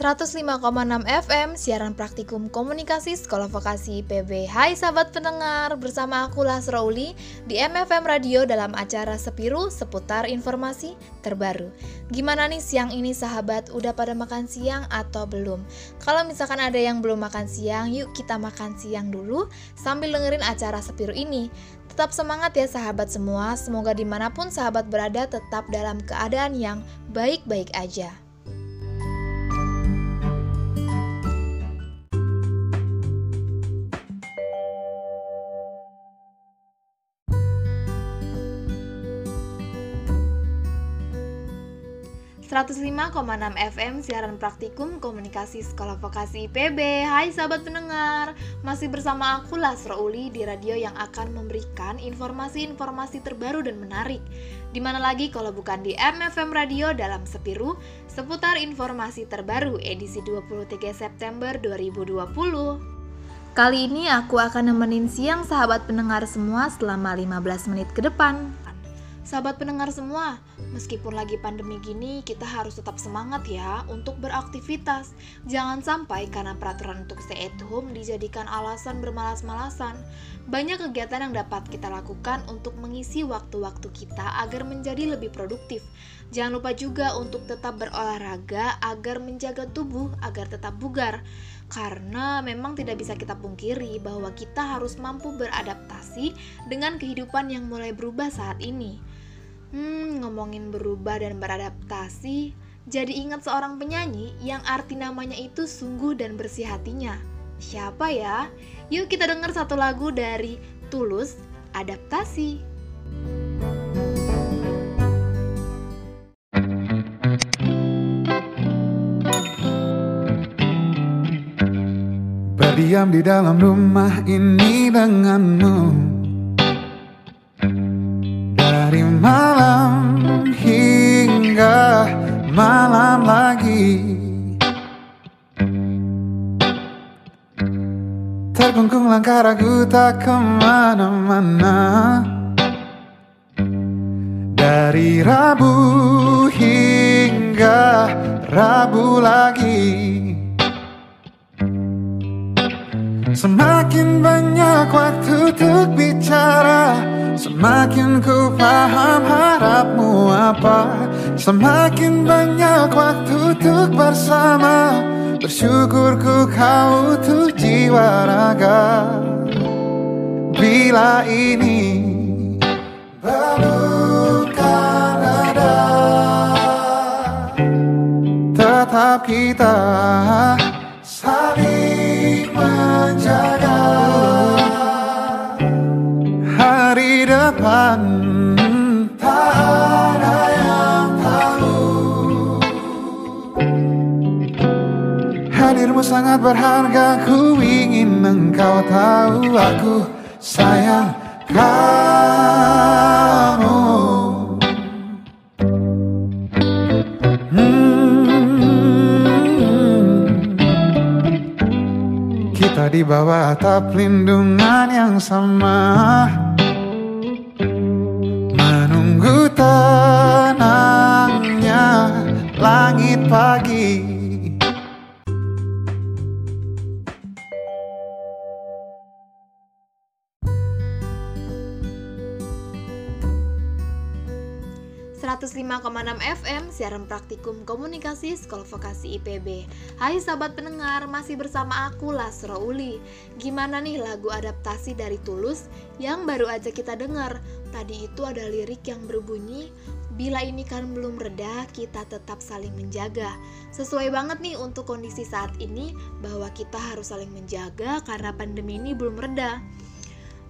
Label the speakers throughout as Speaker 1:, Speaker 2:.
Speaker 1: 105,6 FM siaran praktikum komunikasi Sekolah Vokasi IPB. Hai sahabat pendengar, bersama aku Lasro Uli di MFM Radio dalam acara Sepiru seputar informasi terbaru. Gimana nih siang ini sahabat, udah pada makan siang atau belum? Kalau misalkan ada yang belum makan siang, yuk kita makan siang dulu sambil dengerin acara Sepiru ini. Tetap semangat ya sahabat semua, semoga di mana pun sahabat berada tetap dalam keadaan yang baik-baik aja. 105,6 FM siaran praktikum komunikasi sekolah vokasi PB Hai sahabat pendengar Masih bersama aku Lasro Uli di radio yang akan memberikan informasi-informasi terbaru dan menarik. Di mana lagi kalau bukan di MFM Radio dalam Sepiru Seputar informasi terbaru edisi 23 September 2020 Kali ini aku akan nemenin siang sahabat pendengar semua selama 15 menit ke depan Sahabat pendengar semua, meskipun lagi pandemi gini, kita harus tetap semangat ya untuk beraktivitas. Jangan sampai karena peraturan untuk stay at home dijadikan alasan bermalas-malasan. Banyak kegiatan yang dapat kita lakukan untuk mengisi waktu-waktu kita agar menjadi lebih produktif. Jangan lupa juga untuk tetap berolahraga agar menjaga tubuh agar tetap bugar. Karena memang tidak bisa kita pungkiri bahwa kita harus mampu beradaptasi dengan kehidupan yang mulai berubah saat ini. Hmm, ngomongin berubah dan beradaptasi, jadi ingat seorang penyanyi yang arti namanya itu sungguh dan bersih hatinya. Siapa ya? Yuk kita dengar satu lagu dari Tulus, Adaptasi.
Speaker 2: Berdiam di dalam rumah ini denganmu Terkungkung langkah ragu tak ke mana-mana. Dari Rabu hingga Rabu lagi. Semakin banyak waktu untuk bicara Semakin ku paham harapmu apa. Semakin banyak waktu untuk bersama Bersyukur ku kau tuh jiwa raga Bila ini belum kan ada Tetap kita sangat berharga ku ingin engkau tahu aku sayang kamu. Kita di bawah atap lindungan yang sama. Menunggu tenangnya langit pagi
Speaker 1: 105,6 FM siaran praktikum komunikasi Sekolah Vokasi IPB. Hai sahabat pendengar, masih bersama aku Lasro Uli. Gimana nih lagu adaptasi dari Tulus yang baru aja kita dengar? Tadi itu ada lirik yang berbunyi Bila ini kan belum reda, kita tetap saling menjaga. Sesuai banget nih untuk kondisi saat ini bahwa kita harus saling menjaga karena pandemi ini belum reda.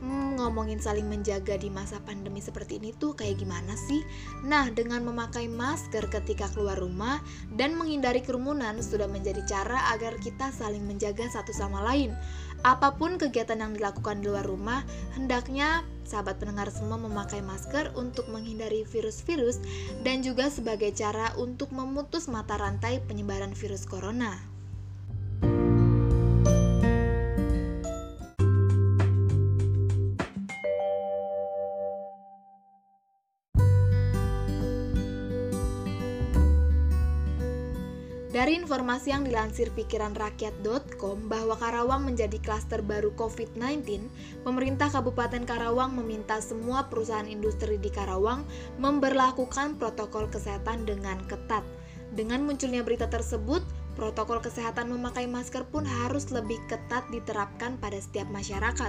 Speaker 1: Hmm, ngomongin saling menjaga di masa pandemi seperti ini tuh kayak gimana sih? Nah, dengan memakai masker ketika keluar rumah dan menghindari kerumunan sudah menjadi cara agar kita saling menjaga satu sama lain. Apa pun kegiatan yang dilakukan di luar rumah, hendaknya sahabat pendengar semua memakai masker untuk menghindari virus-virus dan juga sebagai cara untuk memutus mata rantai penyebaran virus corona. Dari informasi yang dilansir pikiranrakyat.com bahwa Karawang menjadi klaster baru COVID-19, pemerintah Kabupaten Karawang meminta semua perusahaan industri di Karawang memberlakukan protokol kesehatan dengan ketat. Dengan munculnya berita tersebut, protokol kesehatan memakai masker pun harus lebih ketat diterapkan pada setiap masyarakat.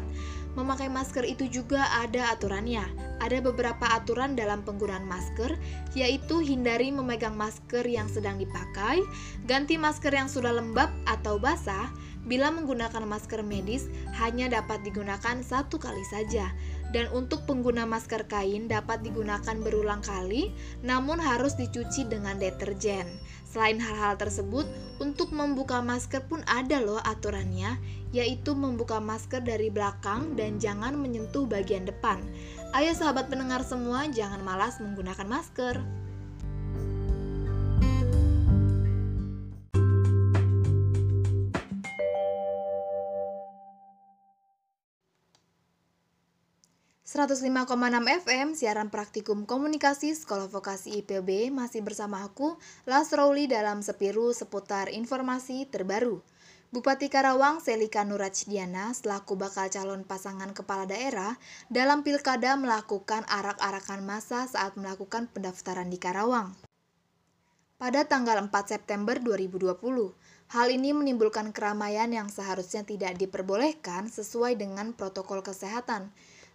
Speaker 1: Memakai masker itu juga ada aturannya. Ada beberapa aturan dalam penggunaan masker, yaitu hindari memegang masker yang sedang dipakai, ganti masker yang sudah lembab atau basah, bila menggunakan masker medis hanya dapat digunakan satu kali saja dan untuk pengguna masker kain dapat digunakan berulang kali, namun harus dicuci dengan deterjen. Selain hal-hal tersebut, untuk membuka masker pun ada loh aturannya, yaitu membuka masker dari belakang dan jangan menyentuh bagian depan. Ayo sahabat pendengar semua, jangan malas menggunakan masker. 105,6 FM siaran praktikum komunikasi Sekolah Vokasi IPB masih bersama aku Las Rowli dalam Sepiru seputar informasi terbaru. Bupati Karawang Selika Nurajdiana selaku bakal calon pasangan kepala daerah dalam pilkada melakukan arak-arakan masa saat melakukan pendaftaran di Karawang. Pada tanggal 4 September 2020, hal ini menimbulkan keramaian yang seharusnya tidak diperbolehkan sesuai dengan protokol kesehatan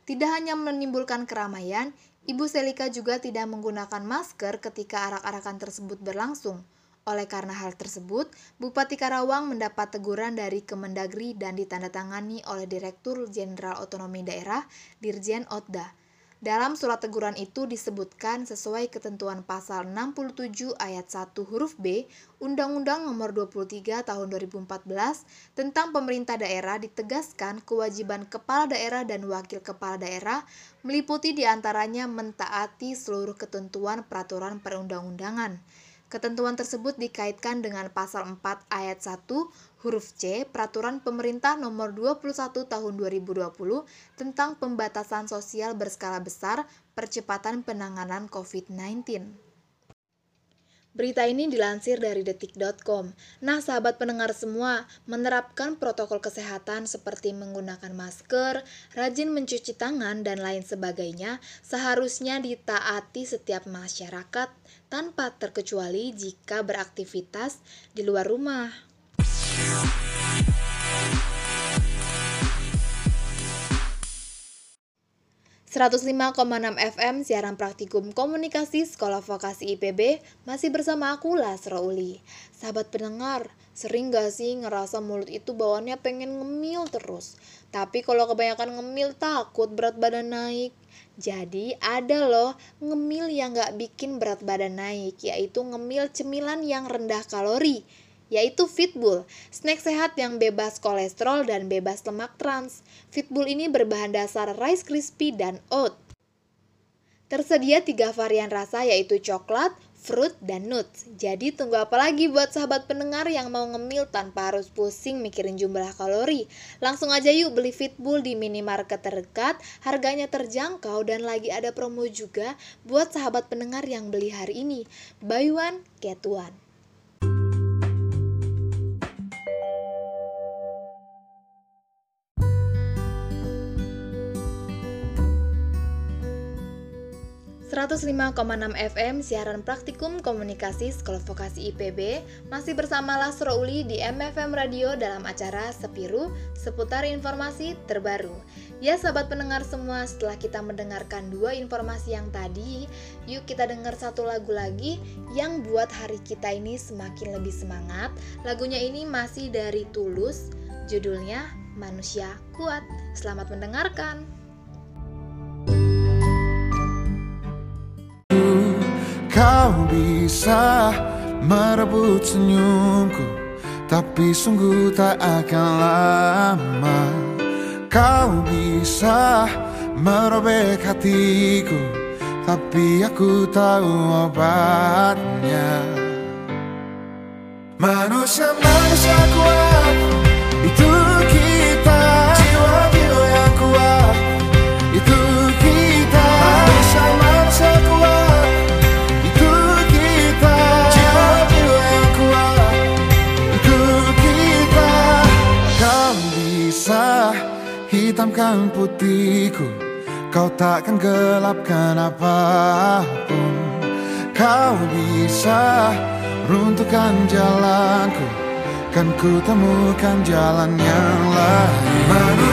Speaker 1: tidak hanya menimbulkan keramaian, Ibu Selika juga tidak menggunakan masker ketika arak-arakan tersebut berlangsung. Oleh karena hal tersebut, Bupati Karawang mendapat teguran dari Kemendagri dan ditandatangani oleh Direktur Jenderal Otonomi Daerah Dirjen Otda. Dalam surat teguran itu disebutkan sesuai ketentuan pasal 67 ayat 1 huruf B Undang-Undang Nomor 23 Tahun 2014 tentang pemerintah daerah ditegaskan kewajiban kepala daerah dan wakil kepala daerah meliputi di antaranya mentaati seluruh ketentuan peraturan perundang-undangan. Ketentuan tersebut dikaitkan dengan pasal 4 ayat 1 huruf C Peraturan Pemerintah Nomor 21 Tahun 2020 tentang pembatasan sosial berskala besar percepatan penanganan COVID-19. Berita ini dilansir dari detik.com. Nah, sahabat pendengar semua, menerapkan protokol kesehatan seperti menggunakan masker, rajin mencuci tangan, dan lain sebagainya seharusnya ditaati setiap masyarakat tanpa terkecuali jika beraktivitas di luar rumah. 105,6 FM siaran praktikum komunikasi Sekolah Vokasi IPB masih bersama aku Lasro Uli. Sahabat pendengar, sering gak sih ngerasa mulut itu bawaannya pengen ngemil terus? Tapi kalau kebanyakan ngemil takut berat badan naik. Jadi ada loh ngemil yang gak bikin berat badan naik, yaitu ngemil cemilan yang rendah kalori yaitu Fitbull, snack sehat yang bebas kolesterol dan bebas lemak trans. Fitbull ini berbahan dasar Rice Crispy dan oat. Tersedia tiga varian rasa yaitu coklat, fruit, dan nuts. Jadi tunggu apa lagi buat sahabat pendengar yang mau ngemil tanpa harus pusing mikirin jumlah kalori. Langsung aja yuk beli Fitbull di minimarket terdekat, harganya terjangkau dan lagi ada promo juga buat sahabat pendengar yang beli hari ini. Buy one, get one. 105,6 FM siaran praktikum komunikasi Sekolah Vokasi IPB masih bersama Lasro Uli di MFM Radio dalam acara Sepiru seputar informasi terbaru. Ya sahabat pendengar semua, setelah kita mendengarkan dua informasi yang tadi, yuk kita dengar satu lagu lagi yang buat hari kita ini semakin lebih semangat. Lagunya ini masih dari Tulus, judulnya Manusia Kuat. Selamat mendengarkan.
Speaker 2: Kau bisa merebut senyumku Tapi sungguh tak akan lama. Kau bisa merobek hatiku Tapi aku tahu obatnya. Manusia-manusia kuat hitam putihku Kau takkan gelapkan apa pun. Kau bisa runtuhkan jalanku Kan ku temukan jalan yang lain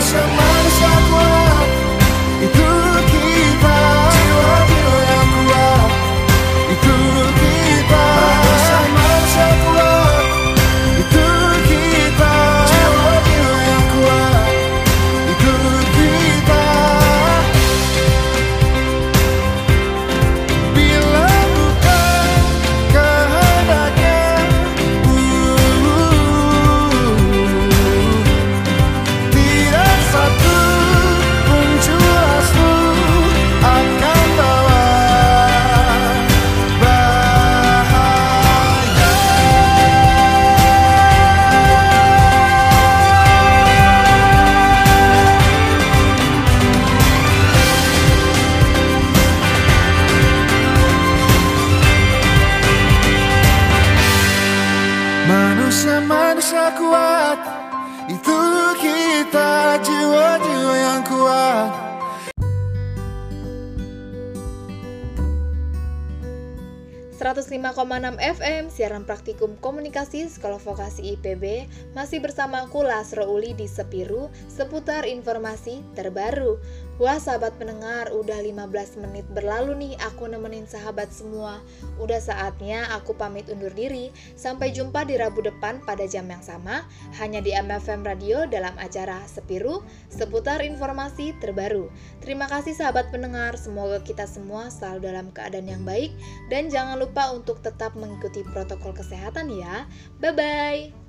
Speaker 1: 105,6 FM siaran praktikum komunikasi Sekolah Vokasi IPB masih bersama aku Lasro Uli di Sepiru seputar informasi terbaru. Wah sahabat pendengar, udah 15 menit berlalu nih aku nemenin sahabat semua. Udah saatnya aku pamit undur diri. Sampai jumpa di Rabu depan pada jam yang sama hanya di MFM Radio dalam acara Sepiru seputar informasi terbaru. Terima kasih sahabat pendengar, semoga kita semua selalu dalam keadaan yang baik dan jangan lupa untuk tetap mengikuti protokol kesehatan ya. Bye bye.